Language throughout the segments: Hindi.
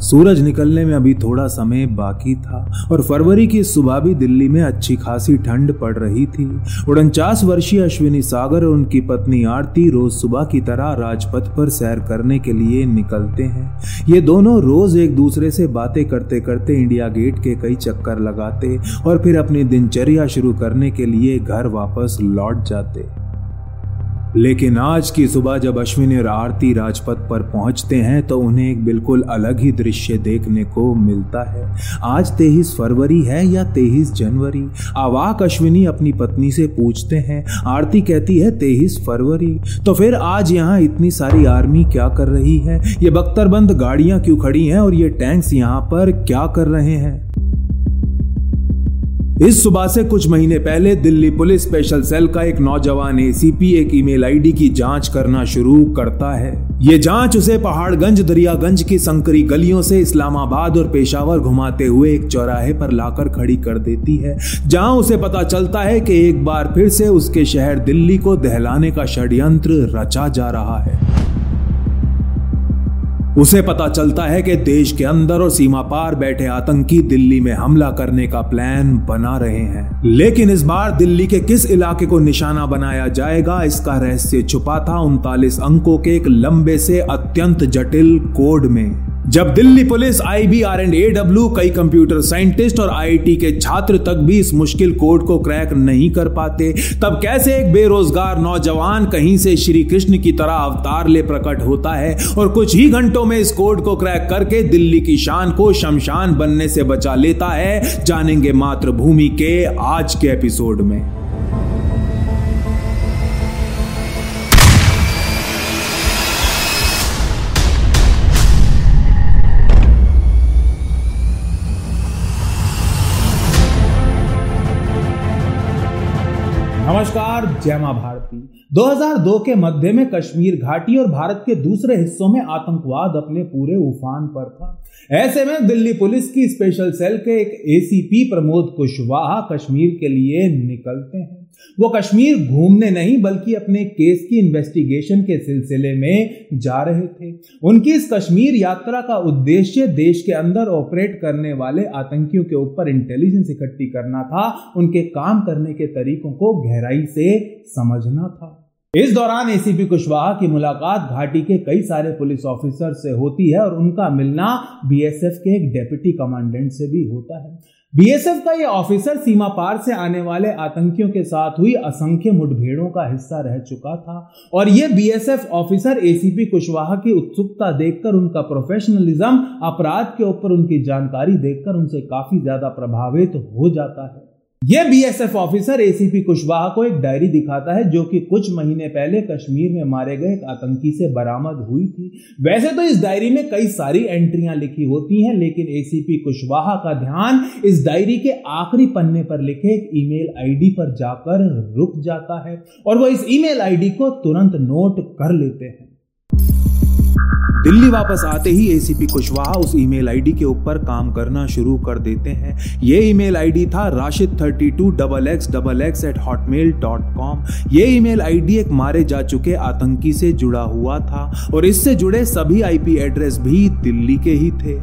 सूरज निकलने में अभी थोड़ा समय बाकी था और फरवरी की सुबह भी दिल्ली में अच्छी खासी ठंड पड़ रही थी। उनचास वर्षीय अश्विनी सागर और उनकी पत्नी आरती रोज सुबह की तरह राजपथ पर सैर करने के लिए निकलते हैं। ये दोनों रोज एक दूसरे से बातें करते करते इंडिया गेट के कई चक्कर लगाते और फिर अपनी दिनचर्या शुरू करने के लिए घर वापस लौट जाते। लेकिन आज की सुबह जब अश्विनी और आरती राजपथ पर पहुँचते हैं तो उन्हें एक बिल्कुल अलग ही दृश्य देखने को मिलता है। आज तेईस फरवरी है या तेईस जनवरी? आवाक अश्विनी अपनी पत्नी से पूछते हैं, आरती कहती है, तेईस फरवरी। तो फिर आज यहाँ इतनी सारी आर्मी क्या कर रही है? ये बख्तरबंद गाड़ियाँ क्यों खड़ी हैं और ये टैंक्स यहाँ पर क्या कर रहे हैं? इस सुबह से कुछ महीने पहले दिल्ली पुलिस स्पेशल सेल का एक नौजवान एसीपी एक ईमेल आईडी की जाँच करना शुरू करता है। ये जाँच उसे पहाड़गंज, दरियागंज की संकरी गलियों से इस्लामाबाद और पेशावर घुमाते हुए एक चौराहे पर लाकर खड़ी कर देती है, जहाँ उसे पता चलता है कि एक बार फिर से उसके शहर दिल्ली को दहलाने का षड्यंत्र रचा जा रहा है। उसे पता चलता है कि देश के अंदर और सीमा पार बैठे आतंकी दिल्ली में हमला करने का प्लान बना रहे हैं। लेकिन इस बार दिल्ली के किस इलाके को निशाना बनाया जाएगा, इसका रहस्य छुपा था उनतालीस अंकों के एक लंबे से अत्यंत जटिल कोड में। जब Delhi police I B R and A W कई कंप्यूटर साइंटिस्ट और आईआईटी के छात्र तक भी इस मुश्किल कोड को क्रैक नहीं कर पाते, तब कैसे एक बेरोजगार नौजवान कहीं से श्री कृष्ण की तरह अवतार ले प्रकट होता है और कुछ ही घंटों में इस कोड को क्रैक करके दिल्ली की शान को शमशान बनने से बचा लेता है, जानेंगे मातृभूमि के आज के एपिसोड में। नमस्कार, जय माँ भारती। 2002 के मध्य में कश्मीर घाटी और भारत के दूसरे हिस्सों में आतंकवाद अपने पूरे उफान पर था। ऐसे में दिल्ली पुलिस की स्पेशल सेल के एक एसीपी प्रमोद कुशवाहा कश्मीर के लिए निकलते हैं। वो कश्मीर घूमने नहीं, बल्कि अपने केस की इन्वेस्टिगेशन के सिलसिले में जा रहे थे। उनकी इस कश्मीर यात्रा का उद्देश्य देश के अंदर ऑपरेट करने वाले आतंकियों के ऊपर इंटेलिजेंस इकट्ठी करना था, उनके काम करने के तरीकों को गहराई से समझना था। इस दौरान एसीपी कुशवाहा की मुलाकात घाटी के कई सारे पुलिस ऑफिसर से होती है और उनका मिलना बीएसएफ के एक डेप्यूटी कमांडेंट से भी होता है। बीएसएफ का यह ऑफिसर सीमा पार से आने वाले आतंकियों के साथ हुई असंख्य मुठभेड़ों का हिस्सा रह चुका था। और यह बीएसएफ ऑफिसर एसीपी कुशवाहा की उत्सुकता देखकर, उनका प्रोफेशनलिज्म अपराध के ऊपर उनकी जानकारी देखकर उनसे काफ़ी ज़्यादा प्रभावित हो जाता है। यह बीएसएफ ऑफिसर एसीपी कुशवाहा को एक डायरी दिखाता है जो कि कुछ महीने पहले कश्मीर में मारे गए एक आतंकी से बरामद हुई थी। वैसे तो इस डायरी में कई सारी एंट्रियाँ लिखी होती हैं, लेकिन एसीपी कुशवाहा का ध्यान इस डायरी के आखिरी पन्ने पर लिखे एक ईमेल आईडी पर जाकर रुक जाता है और वह इस ईमेल आईडी को तुरंत नोट कर लेते हैं। दिल्ली वापस आते ही एसीपी कुशवाहा उस ईमेल आईडी के ऊपर काम करना शुरू कर देते हैं। ये ईमेल आईडी था Rashid thirty two double X double X at Hotmail dot com ये ईमेल आईडी एक मारे जा चुके आतंकी से जुड़ा हुआ था और इससे जुड़े सभी आईपी एड्रेस भी दिल्ली के ही थे।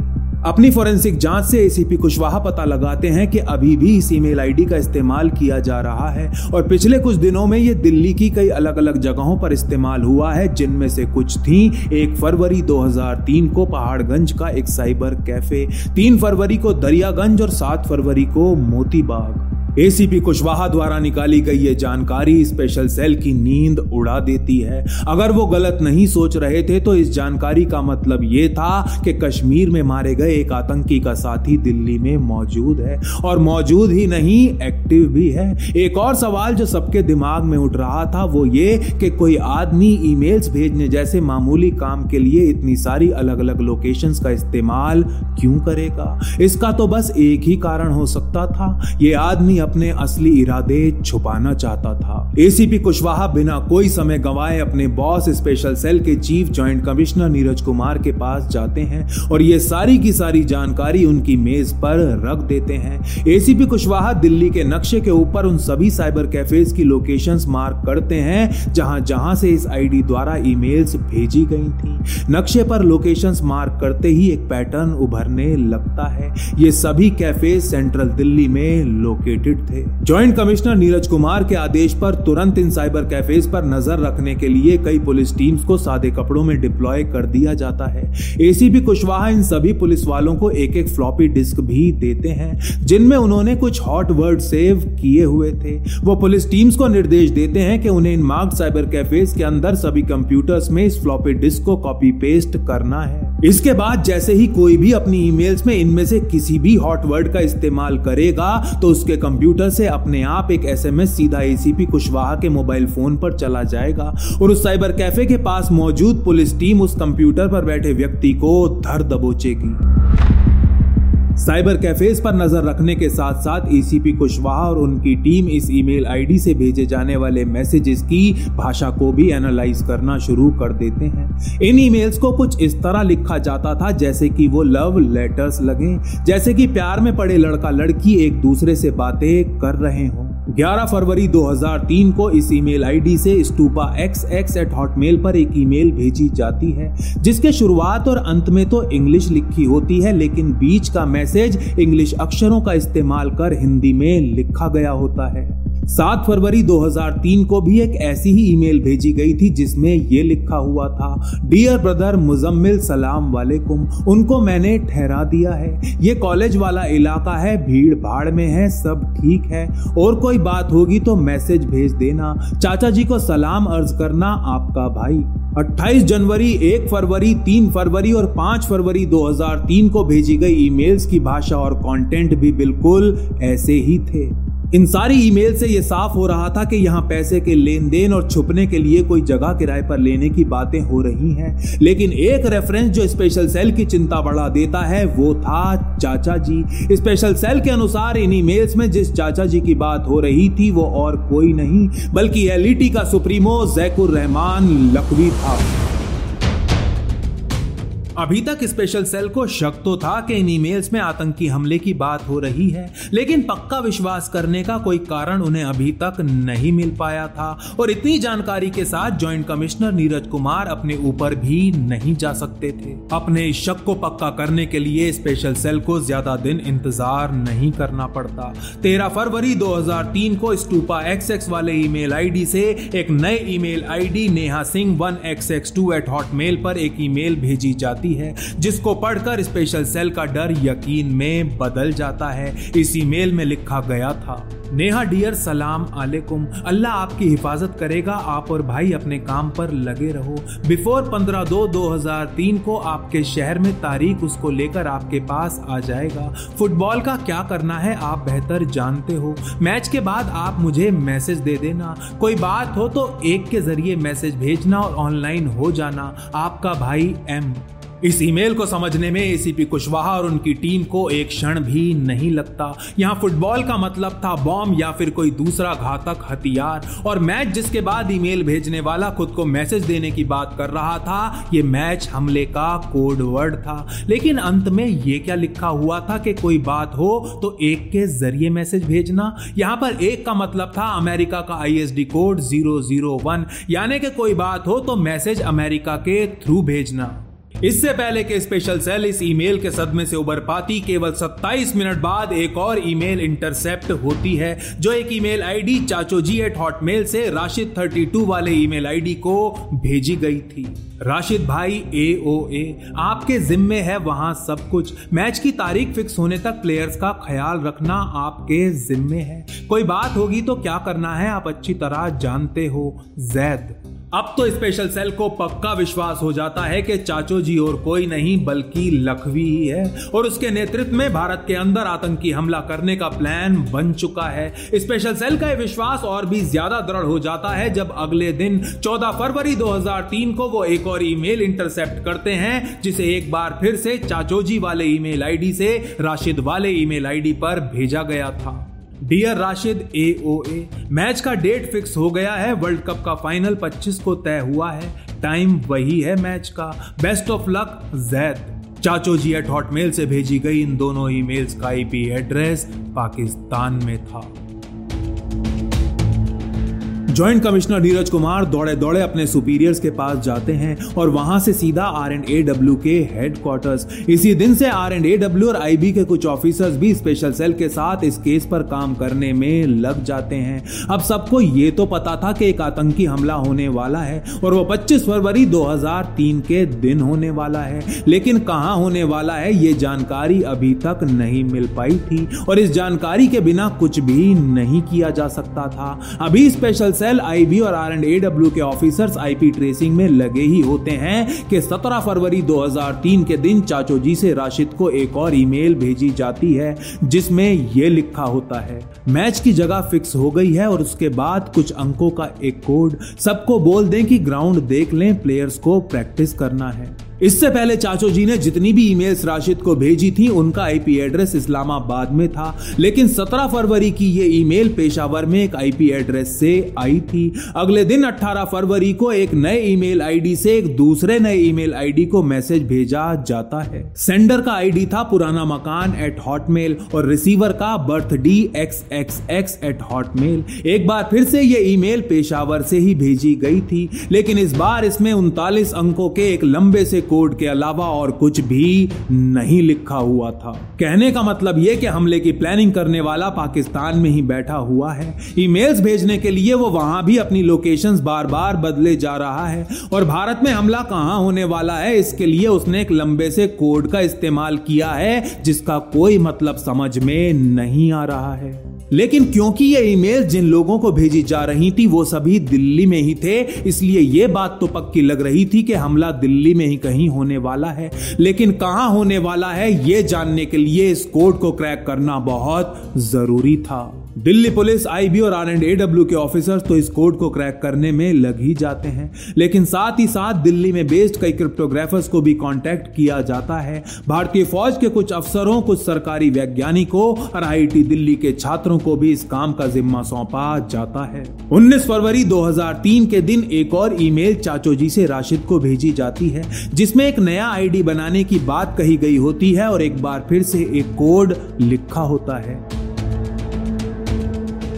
अपनी फोरेंसिक जाँच से एसीपी कुशवाहा पता लगाते हैं कि अभी भी इस ईमेल आईडी का इस्तेमाल किया जा रहा है और पिछले कुछ दिनों में ये दिल्ली की कई अलग अलग जगहों पर इस्तेमाल हुआ है, जिनमें से कुछ थी। एक फरवरी 2003 को पहाड़गंज का एक साइबर कैफ़े, तीन फरवरी को दरियागंज और सात फरवरी को मोतीबाग। एसीपी कुशवाहा द्वारा निकाली गई ये जानकारी स्पेशल सेल की नींद उड़ा देती है। अगर वो गलत नहीं सोच रहे थे तो इस जानकारी का मतलब ये था कि कश्मीर में मारे गए एक आतंकी का साथी दिल्ली में मौजूद है। और मौजूद ही नहीं एक्टिव भी है। एक और सवाल जो सबके दिमाग में उठ रहा था, वो ये कि कोई आदमी ईमेल्स भेजने जैसे मामूली काम के लिए इतनी सारी अलग अलग लोकेशंस का इस्तेमाल क्यों करेगा? इसका तो बस एक ही कारण हो सकता था। ये आदमी अपने असली इरादे छुपाना चाहता था। एसीपी कुशवाहा बिना कोई समय गंवाए अपने बॉस स्पेशल सेल के chief joint commissioner Neeraj Kumar के पास जाते हैं और ये सारी की सारी जानकारी उनकी मेज पर रख देते हैं। एसीपी कुशवाहा दिल्ली के नक्शे के ऊपर उन सभी साइबर कैफेज की लोकेशंस मार्क करते हैं, जहाँ जहाँ से इस आईडी द्वारा ईमेल्स भेजी गई थी। नक्शे पर लोकेशंस मार्क करते ही एक पैटर्न उभरने लगता है। ये सभी कैफ़े सेंट्रल दिल्ली में लोकेटेड थे। ज्वाइंट कमिश्नर नीरज कुमार के आदेश पर तुरंत इन साइबर कैफेज पर नज़र रखने के लिए कई पुलिस टीम्स को सादे कपड़ों में डिप्लॉय कर दिया जाता है। एसीपी कुशवाहा इन सभी पुलिस वालों को एक एक फ्लॉपी डिस्क भी देते हैं, जिनमें उन्होंने कुछ हॉट वर्ड सेव किए हुए थे। वो पुलिस टीम्स को निर्देश देते हैं कि उन्हें इन मार्क साइबर कैफेज के अंदर सभी कंप्यूटर्स में इस फ्लॉपी डिस्क को कॉपी पेस्ट करना है। इसके बाद जैसे ही कोई भी अपनी ईमेल्स में इनमें से किसी भी हॉट वर्ड का इस्तेमाल करेगा तो उसके कंप्यूटर से अपने आप एक एसएमएस सीधा एसीपी कुशवाहा के मोबाइल फ़ोन पर चला जाएगा। और उस साइबर कैफ़े के पास मौजूद पुलिस टीम उस कंप्यूटर पर बैठे व्यक्ति को धर दबोचेगी। साइबर कैफेज पर नज़र रखने के साथ साथ एसीपी कुशवाहा और उनकी टीम इस ईमेल आईडी से भेजे जाने वाले मैसेजेस की भाषा को भी एनालाइज करना शुरू कर देते हैं। इन ईमेल्स को कुछ इस तरह लिखा जाता था जैसे कि वो लव लेटर्स लगे, जैसे कि प्यार में पड़े लड़का लड़की एक दूसरे से बातें कर रहे हों। 11 फरवरी 2003 को इस ईमेल आईडी से स्टूपा एक्स एक्स एट हॉटमेल पर एक ईमेल भेजी जाती है, जिसके शुरुआत और अंत में तो इंग्लिश लिखी होती है, लेकिन बीच का मैसेज इंग्लिश अक्षरों का इस्तेमाल कर हिंदी में लिखा गया होता है। सात फरवरी 2003 को भी एक ऐसी ही ईमेल भेजी गई थी जिसमें ये लिखा हुआ था डियर ब्रदर मुजम्मिल सलाम वालेकुम, उनको मैंने ठहरा दिया है। ये कॉलेज वाला इलाका है भीड़ भाड़ में है, सब ठीक है। और कोई बात होगी तो मैसेज भेज देना। चाचा जी को सलाम अर्ज़ करना आपका भाई। 28 जनवरी 1 फरवरी 3 फरवरी और 5 फरवरी 2003 को भेजी गई ईमेल्स की भाषा और कंटेंट भी बिल्कुल ऐसे ही थे। इन सारी ईमेल से यह साफ़ हो रहा था कि यहाँ पैसे के लेन देन और छुपने के लिए कोई जगह किराए पर लेने की बातें हो रही हैं। लेकिन एक रेफरेंस जो स्पेशल सेल की चिंता बढ़ा देता है, वो था चाचा जी। स्पेशल सेल के अनुसार इन ईमेल्स में जिस चाचा जी की बात हो रही थी, वो और कोई नहीं, बल्कि एलईटी का सुप्रीमो जैकुर रहमान लखवी था। अभी तक स्पेशल सेल को शक तो था कि इन ईमेल्स में आतंकी हमले की बात हो रही है, लेकिन पक्का विश्वास करने का कोई कारण उन्हें अभी तक नहीं मिल पाया था। और इतनी जानकारी के साथ ज्वाइंट कमिश्नर नीरज कुमार अपने ऊपर भी नहीं जा सकते थे। अपने इस शक को पक्का करने के लिए स्पेशल सेल को ज़्यादा दिन इंतज़ार नहीं करना पड़ता। तेरह फरवरी 2003 को स्टूपा एक्स एक्स वाले ईमेल आईडी से एक नए email ID Neha Singh one X X two at Hotmail पर एक ईमेल भेजी जाती जाती है, जिसको पढ़कर स्पेशल सेल का डर यकीन में बदल जाता है। इस ईमेल में लिखा गया था, नेहा डियर सलाम आलेकुम। अल्लाह आपकी हिफाजत करेगा, आप और भाई अपने काम पर लगे रहो। बिफोर पंद्रह दो दो हज़ार तीन को आपके शहर में तारीख उसको लेकर आपके पास आ जाएगा। फुटबॉल का क्या करना है, आप बेहतर जानते हो। मैच के बाद आप मुझे मैसेज दे देना। कोई बात हो तो एक के ज़रिए मैसेज भेजना और ऑनलाइन हो जाना। आपका भाई एम इस ईमेल को समझने में एसीपी कुशवाहा और उनकी टीम को एक क्षण भी नहीं लगता। यहाँ फुटबॉल का मतलब था बॉम्ब या फिर कोई दूसरा घातक हथियार। और मैच जिसके बाद ईमेल भेजने वाला खुद को मैसेज देने की बात कर रहा था, ये मैच हमले का कोड वर्ड था। लेकिन अंत में ये क्या लिखा हुआ था कि कोई बात हो तो एक के ज़रिए मैसेज भेजना। यहाँ पर एक का मतलब था अमेरिका का ISD code zero zero one. यानी कि कोई बात हो तो मैसेज अमेरिका के थ्रू भेजना। इससे पहले के स्पेशल सेल इस ईमेल के सदमे से उबर पाती, केवल 27 मिनट बाद एक और ईमेल इंटरसेप्ट होती है, जो एक email ID Chacho ji at Hotmail से राशिद 32 वाले ईमेल आईडी को भेजी गई थी। राशिद भाई ए ओ ए आपके जिम्मे है, वहाँ सब कुछ। मैच की तारीख फिक्स होने तक प्लेयर्स का ख्याल रखना आपके जिम्मे है। कोई बात होगी तो क्या करना है, आप अच्छी तरह जानते हो। जैद अब तो स्पेशल सेल को पक्का विश्वास हो जाता है कि चाचो जी और कोई नहीं, बल्कि लखवी ही। है और उसके नेतृत्व में भारत के अंदर आतंकी हमला करने का प्लान बन चुका है। स्पेशल सेल का विश्वास और भी ज़्यादा दृढ़ हो जाता है जब अगले दिन 14 फरवरी 2003 को वो एक और ईमेल इंटरसेप्ट करते हैं, जिसे एक बार फिर से चाचोजी वाले ईमेल आईडी से, राशिद वाले ईमेल आईडी पर भेजा गया था। Dear Rashid A O A match का डेट फिक्स हो गया है वर्ल्ड कप का फाइनल 25 को तय हुआ है। टाइम वही है मैच का। Best of luck Zaid Chacho ji at Hotmail से भेजी गई इन दोनों ईमेल्स का आईपी एड्रेस पाकिस्तान में था। ज्वाइंट कमिश्नर नीरज कुमार दौड़े दौड़े अपने सुपीरियर्स के पास जाते हैं और वहाँ से सीधा आर एंड ए डब्ल्यू के हेडक्वार्टर्स इसी दिन से आर एंड ए डब्ल्यू और आईबी के कुछ ऑफिसर्स भी स्पेशल सेल के साथ इस केस पर काम करने में लग जाते हैं। अब सबको ये तो पता था कि एक आतंकी हमला होने वाला है और वो 25 फरवरी 2003 के दिन होने वाला है। लेकिन कहाँ होने वाला है, ये जानकारी अभी तक नहीं मिल पाई थी और इस जानकारी के बिना कुछ भी नहीं किया जा सकता था। अभी स्पेशल सेल सेल आईबी और आर एंड ए डब्ल्यू के ऑफिसर्स आईपी ट्रेसिंग में लगे ही होते हैं कि 17 फरवरी 2003 के दिन चाचो जी से राशिद को एक और ईमेल भेजी जाती है, जिसमें यह लिखा होता है, मैच की जगह फिक्स हो गई है और उसके बाद कुछ अंकों का एक कोड। सबको बोल दें कि ग्राउंड देख लें, प्लेयर्स को प्रैक्टिस करना है। इससे पहले चाचो जी ने जितनी भी ईमेल्स राशिद को भेजी थी, उनका आईपी एड्रेस इस्लामाबाद में था। लेकिन 17 फरवरी की ये ईमेल पेशावर में एक आईपी एड्रेस से आई थी। अगले दिन 18 फरवरी को एक नए ईमेल आईडी से एक दूसरे नए ईमेल आईडी को मैसेज भेजा जाता है। सेंडर का आईडी था पुराना मकान एट हॉटमेल और रिसीवर का birth D X X X at Hotmail एक बार फिर से ये ईमेल पेशावर से ही भेजी गई थी। लेकिन इस बार इसमें उनतालीस अंकों के एक लंबे से कोड के अलावा और कुछ भी नहीं लिखा हुआ था। कहने का मतलब यह कि हमले की प्लानिंग करने वाला पाकिस्तान में ही बैठा हुआ है। ईमेल्स भेजने के लिए वो वहाँ भी अपनी लोकेशंस बार बार बदले जा रहा है। और भारत में हमला कहाँ होने वाला है, इसके लिए उसने एक लंबे से कोड का इस्तेमाल किया है, जिसका कोई मतलब समझ में नहीं आ रहा है। लेकिन क्योंकि ये ईमेल जिन लोगों को भेजी जा रही थी, वो सभी दिल्ली में ही थे, इसलिए ये बात तो पक्की लग रही थी कि हमला दिल्ली में ही कहीं होने वाला है। लेकिन कहाँ होने वाला है, ये जानने के लिए इस कोड को क्रैक करना बहुत ज़रूरी था। दिल्ली पुलिस, आईबी और आर एंड एडब्ल्यू के ऑफिसर्स तो इस कोड को क्रैक करने में लग ही जाते हैं। लेकिन साथ ही साथ दिल्ली में बेस्ड कई क्रिप्टोग्राफर्स को भी कांटेक्ट किया जाता है। भारतीय फौज के कुछ अफसरों, कुछ सरकारी वैज्ञानिकों और आईआईटी दिल्ली के छात्रों को भी इस काम का जिम्मा सौंपा जाता है। 19 फरवरी 2003 के दिन एक और ईमेल चाचो जी से राशिद को भेजी जाती है, जिसमें एक नया आईडी बनाने की बात कही गई होती है और एक बार फिर से एक कोड लिखा होता है।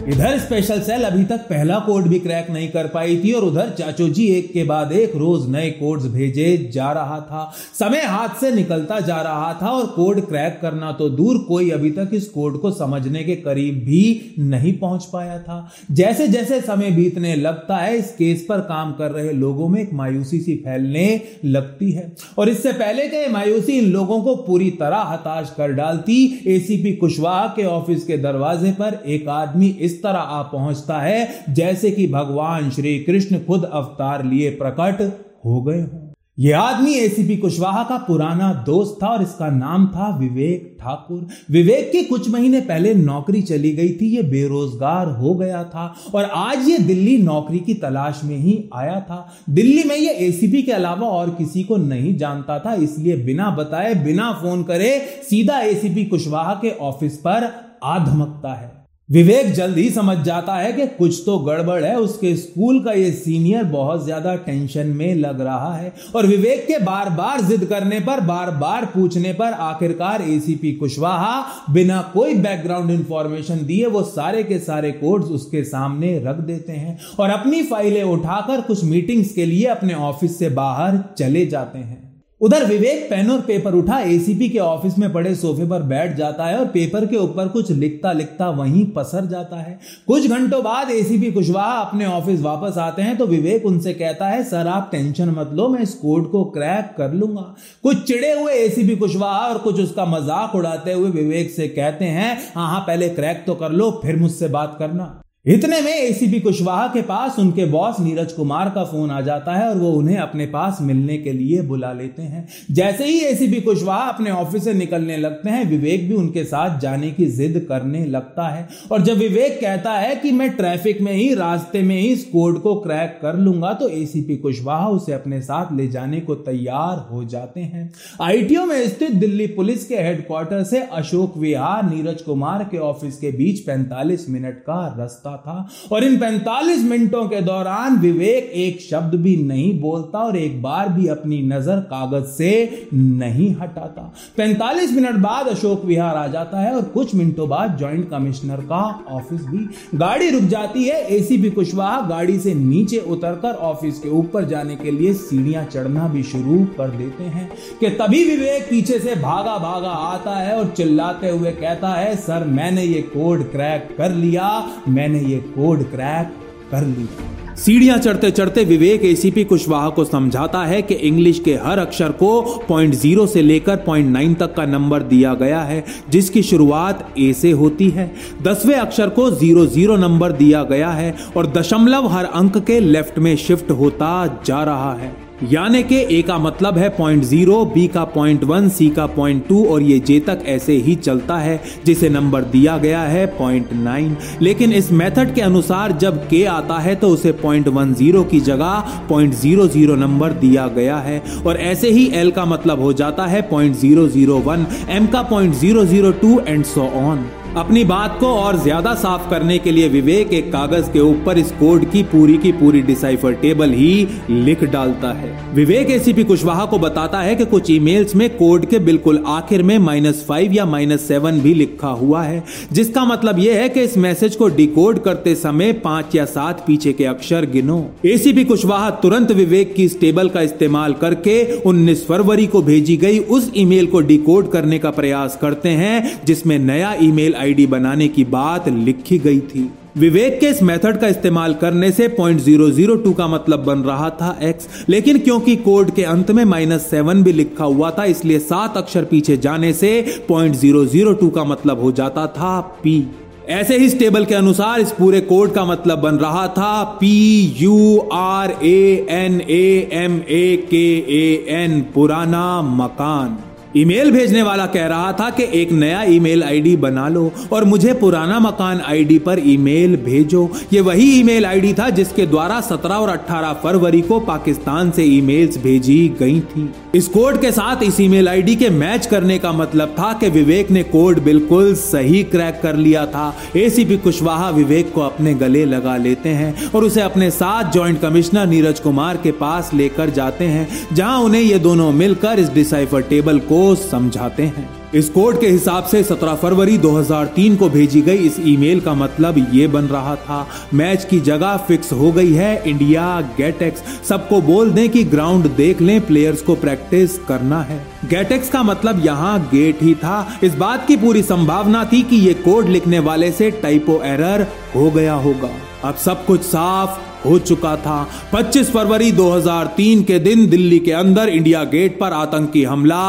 इधर स्पेशल सेल अभी तक पहला कोड भी क्रैक नहीं कर पाई थी और उधर चाचो जी एक के बाद एक रोज नए कोड्स भेजे जा रहा था। समय हाथ से निकलता जा रहा था और कोड क्रैक करना तो दूर कोई अभी तक इस कोड को समझने के करीब भी नहीं पहुँच पाया था। जैसे जैसे समय बीतने लगता है, इस केस पर काम कर रहे लोगों में एक मायूसी सी फैलने लगती है। और इससे पहले के मायूसी इन लोगों को पूरी तरह हताश कर डालती। एसीपी कुशवाहा के ऑफ़िस के दरवाजे पर एक आदमी इस तरह आ पहुँचता है, जैसे कि भगवान श्री कृष्ण खुद अवतार लिए प्रकट हो गए हों। यह आदमी एसीपी कुशवाहा का पुराना दोस्त था और इसका नाम था विवेक ठाकुर। विवेक के कुछ महीने पहले नौकरी चली गई थी, ये बेरोजगार हो गया था और आज ये दिल्ली नौकरी की तलाश में ही आया था। दिल्ली में ये एसीपी के अलावा और किसी को नहीं जानता था, इसलिए बिना बताए, बिना फ़ोन करे सीधा एसीपी कुशवाहा के ऑफ़िस पर आ धमकता है। विवेक जल्द ही समझ जाता है कि कुछ तो गड़बड़ है। उसके स्कूल का ये सीनियर बहुत ज़्यादा टेंशन में लग रहा है। और विवेक के बार बार जिद करने पर बार बार पूछने पर आखिरकार एसीपी कुशवाहा बिना कोई बैकग्राउंड इंफॉर्मेशन दिए वो सारे के सारे कोड्स उसके सामने रख देते हैं और अपनी फाइलें उठाकर कुछ मीटिंग्स के लिए अपने ऑफ़िस से बाहर चले जाते हैं। उधर विवेक पेन और पेपर उठा एसीपी के ऑफ़िस में पड़े सोफे पर बैठ जाता है और पेपर के ऊपर कुछ लिखता लिखता वहीं पसर जाता है। कुछ घंटों बाद एसीपी कुशवाहा अपने ऑफ़िस वापस आते हैं तो विवेक उनसे कहता है, सर, आप टेंशन मत लो, मैं इस कोड को क्रैक कर लूँगा। कुछ चिड़े हुए एसीपी कुशवाहा और कुछ उसका मज़ाक उड़ाते हुए विवेक से कहते हैं हाँ हाँ पहले क्रैक तो कर लो, फिर मुझसे बात करना। इतने में एसीपी कुशवाहा के पास उनके बॉस नीरज कुमार का फ़ोन आ जाता है और वो उन्हें अपने पास मिलने के लिए बुला लेते हैं। जैसे ही एसीपी कुशवाहा अपने ऑफ़िस से निकलने लगते हैं, विवेक भी उनके साथ जाने की जिद करने लगता है। और जब विवेक कहता है कि मैं ट्रैफ़िक में ही, रास्ते में ही इस कोड को क्रैक कर लूँगा तो एसीपी कुशवाहा उसे अपने साथ ले जाने को तैयार हो जाते हैं। आईटीओ में स्थित दिल्ली पुलिस के हेडक्वार्टर से अशोक विहार नीरज कुमार के ऑफ़िस के बीच पैंतालीस मिनट का रास्ता था। और इन 45 मिनटों के दौरान विवेक एक शब्द भी नहीं बोलता और एक बार भी अपनी नज़र कागज़ से नहीं हटाता। 45 मिनट बाद अशोक विहार आ जाता है और कुछ मिनटों बाद ज्वाइंट कमिश्नर का ऑफ़िस भी। गाड़ी रुक जाती है एसीपी कुशवाहा, गाड़ी से नीचे उतरकर ऑफ़िस के ऊपर जाने के लिए सीढ़ियाँ चढ़ना भी शुरू कर देते हैं। कि तभी विवेक पीछे से भागा भागा आता है और चिल्लाते हुए कहता है, सर, मैंने ये कोड क्रैक कर लिया, मैंने ये कोड क्रैक कर ली। सीढ़ियाँ चढ़ते चढ़ते विवेक एसीपी कुशवाहा को समझाता है कि इंग्लिश के हर अक्षर को पॉइंट ज़ीरो से लेकर पॉइंट नाइन तक का नंबर दिया गया है, जिसकी शुरुआत ए से होती है। दसवें अक्षर को ज़ीरो ज़ीरो नंबर दिया गया है और दशमलव हर अंक के लेफ़्ट में शिफ्ट होता जा रहा है। यानी के ए का मतलब है पॉइंट ज़ीरो बी का पॉइंट वन सी का पॉइंट टू और ये जे तक ऐसे ही चलता है, जिसे नंबर दिया गया है पॉइंट नाइन लेकिन इस मेथड के अनुसार जब के आता है तो उसे पॉइंट वन ज़ीरो की जगह पॉइंट ज़ीरो ज़ीरो नंबर दिया गया है और ऐसे ही एल का मतलब हो जाता है point zero zero one M का point zero zero two and so on अपनी बात को और ज़्यादा साफ़ करने के लिए विवेक एक कागज़ के ऊपर इस कोड की पूरी की पूरी डिसाइफर टेबल ही लिख डालता है। विवेक एसीपी कुशवाहा को बताता है कि कुछ ईमेल्स में कोड के बिल्कुल आखिर में माइनस फाइव या माइनस सेवन भी लिखा हुआ है, जिसका मतलब यह है कि इस मैसेज को डिकोड करते समय पाँच या सात पीछे के अक्षर गिनो। एसीपी कुशवाहा तुरंत विवेक की इस टेबल का इस्तेमाल करके उन्नीस फरवरी को भेजी गई उस ईमेल को डिकोड करने का प्रयास करते हैं, जिसमें नया ईमेल आईडी बनाने की बात लिखी गई थी। विवेक के इस मेथड का इस्तेमाल करने से पॉइंट ज़ीरो ज़ीरो टू का मतलब बन रहा था एक्स लेकिन क्योंकि कोड के अंत में माइनस सेवन भी लिखा हुआ था, इसलिए सात अक्षर पीछे जाने से पॉइंट ज़ीरो ज़ीरो टू का मतलब हो जाता था पी ऐसे ही टेबल के अनुसार इस पूरे कोड का मतलब बन रहा था P U R A N A M A K A N पुराना मकान। ईमेल भेजने वाला कह रहा था कि एक नया ईमेल आईडी बना लो और मुझे पुराना मकान आईडी पर ईमेल भेजो। ये वही ईमेल आईडी था जिसके द्वारा 17 और 18 फरवरी को पाकिस्तान से ईमेल्स भेजी गई थी। इस कोड के साथ इस ईमेल आईडी के मैच करने का मतलब था कि विवेक ने कोड बिल्कुल सही क्रैक कर लिया था। एसीपी कुशवाहा विवेक को अपने गले लगा लेते हैं और उसे अपने साथ ज्वाइंट कमिश्नर नीरज कुमार के पास लेकर जाते हैं, जहाँ उन्हें ये दोनों मिलकर इस डिसाइफर टेबल को समझाते हैं। इस कोड के हिसाब से 17 फरवरी 2003 को भेजी गई इस ईमेल का मतलब ये बन रहा था, मैच की जगह फिक्स हो गई है, इंडिया, गेटेक्स, सबको बोल दें कि ग्राउंड देख लें, प्लेयर्स को प्रैक्टिस करना है। गेटेक्स का मतलब यहाँ गेट ही था। इस बात की पूरी संभावना थी कि ये कोड लिखने वाले से टाइपो एरर हो गया होगा। अब सब कुछ साफ़ हो चुका था। 25 फरवरी 2003 के दिन दिल्ली के अंदर इंडिया गेट पर आतंकी हमला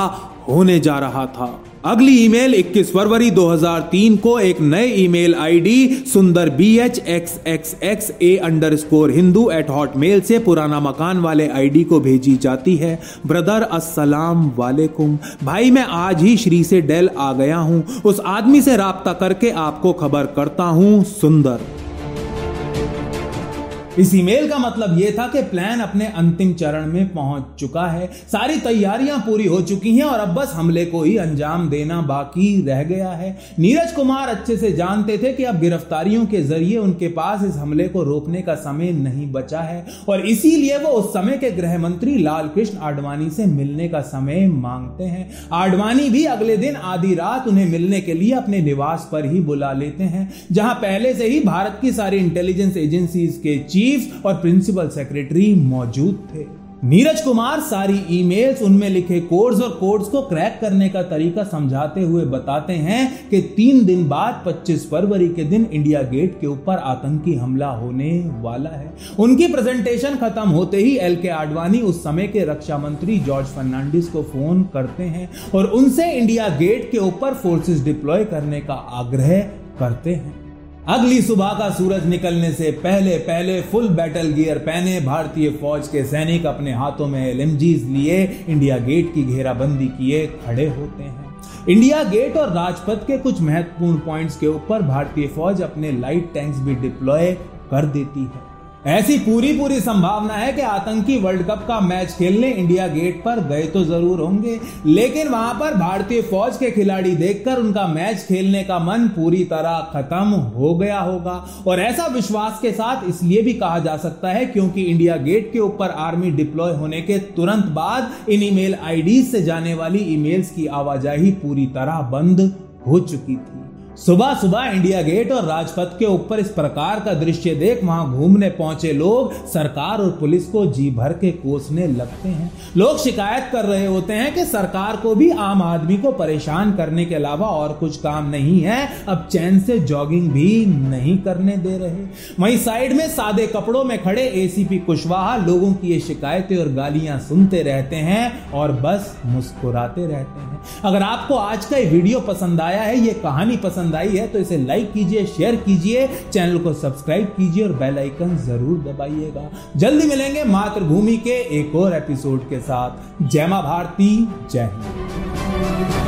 होने जा रहा था। अगली ईमेल 21 फरवरी 2003 को एक नए email ID Sundar B H X X X A underscore Hindu at Hotmail से पुराना मकान वाले आईडी को भेजी जाती है। ब्रदर अस्सलाम वालेकुम। भाई, मैं आज ही श्री से डेल आ गया हूँ। उस आदमी से राबता करके आपको खबर करता हूँ, सुंदर। इस ईमेल का मतलब यह था कि प्लान अपने अंतिम चरण में पहुँच चुका है। सारी तैयारियाँ पूरी हो चुकी हैं और अब बस हमले को ही अंजाम देना बाकी रह गया है। नीरज कुमार अच्छे से जानते थे कि अब गिरफ्तारियों के ज़रिए उनके पास इस हमले को रोकने का समय नहीं बचा है और इसीलिए वो उस समय के गृह मंत्री लाल कृष्ण आडवाणी से मिलने का समय मांगते हैं। आडवाणी भी अगले दिन आधी रात उन्हें मिलने के लिए अपने निवास पर ही बुला लेते हैं, जहाँ पहले से ही भारत की सारी इंटेलिजेंस एजेंसीज के चीफ चीफ और प्रिंसिपल सेक्रेटरी मौजूद थे। नीरज कुमार सारी ईमेल्स उनमें लिखे कोड्स और कोड्स को क्रैक करने का तरीका समझाते हुए बताते हैं कि तीन दिन बाद 25 फरवरी के दिन इंडिया गेट के ऊपर आतंकी हमला होने वाला है। उनकी प्रेजेंटेशन खत्म होते ही एल के आडवाणी उस समय के रक्षा मंत्री जॉर्ज फर्नांडिस को फ़ोन करते हैं और उनसे इंडिया गेट के ऊपर फोर्सेस डिप्लॉय करने का आग्रह करते हैं। अगली सुबह का सूरज निकलने से पहले पहले फुल बैटल गियर पहने भारतीय फौज के सैनिक अपने हाथों में एल लिए इंडिया गेट की घेराबंदी किए खड़े होते हैं। इंडिया गेट और राजपथ के कुछ महत्वपूर्ण पॉइंट्स के ऊपर भारतीय फौज अपने लाइट टैंक्स भी डिप्लॉय कर देती है। ऐसी पूरी पूरी संभावना है कि आतंकी वर्ल्ड कप का मैच खेलने इंडिया गेट पर गए तो ज़रूर होंगे। लेकिन वहाँ पर भारतीय फौज के खिलाड़ी देखकर उनका मैच खेलने का मन पूरी तरह खत्म हो गया होगा। और ऐसा विश्वास के साथ इसलिए भी कहा जा सकता है क्योंकि इंडिया गेट के ऊपर आर्मी डिप्लॉय होने के तुरंत बाद इन ईमेल आईडी से जाने वाली ईमेल्स की आवाजाही पूरी तरह बंद हो चुकी थी। सुबह सुबह इंडिया गेट और राजपथ के ऊपर इस प्रकार का दृश्य देख वहाँ घूमने पहुँचे लोग, सरकार और पुलिस को जी भर के कोसने लगते हैं। लोग शिकायत कर रहे होते हैं कि सरकार को भी आम आदमी को परेशान करने के अलावा और कुछ काम नहीं है। अब चैन से जॉगिंग भी नहीं करने दे रहे। वहीं साइड में सादे कपड़ों में खड़े एसीपी कुशवाहा लोगों की ये शिकायतें और गालियाँ सुनते रहते हैं और बस मुस्कुराते रहते हैं। अगर आपको आज का ये वीडियो पसंद आया है, ये कहानी पसंद पसंद आई है तो इसे लाइक कीजिए शेयर कीजिए चैनल को सब्सक्राइब कीजिए और बेल आइकन ज़रूर दबाइएगा। जल्दी मिलेंगे मातृभूमि के एक और एपिसोड के साथ। जय माँ भारती, जय हिंद।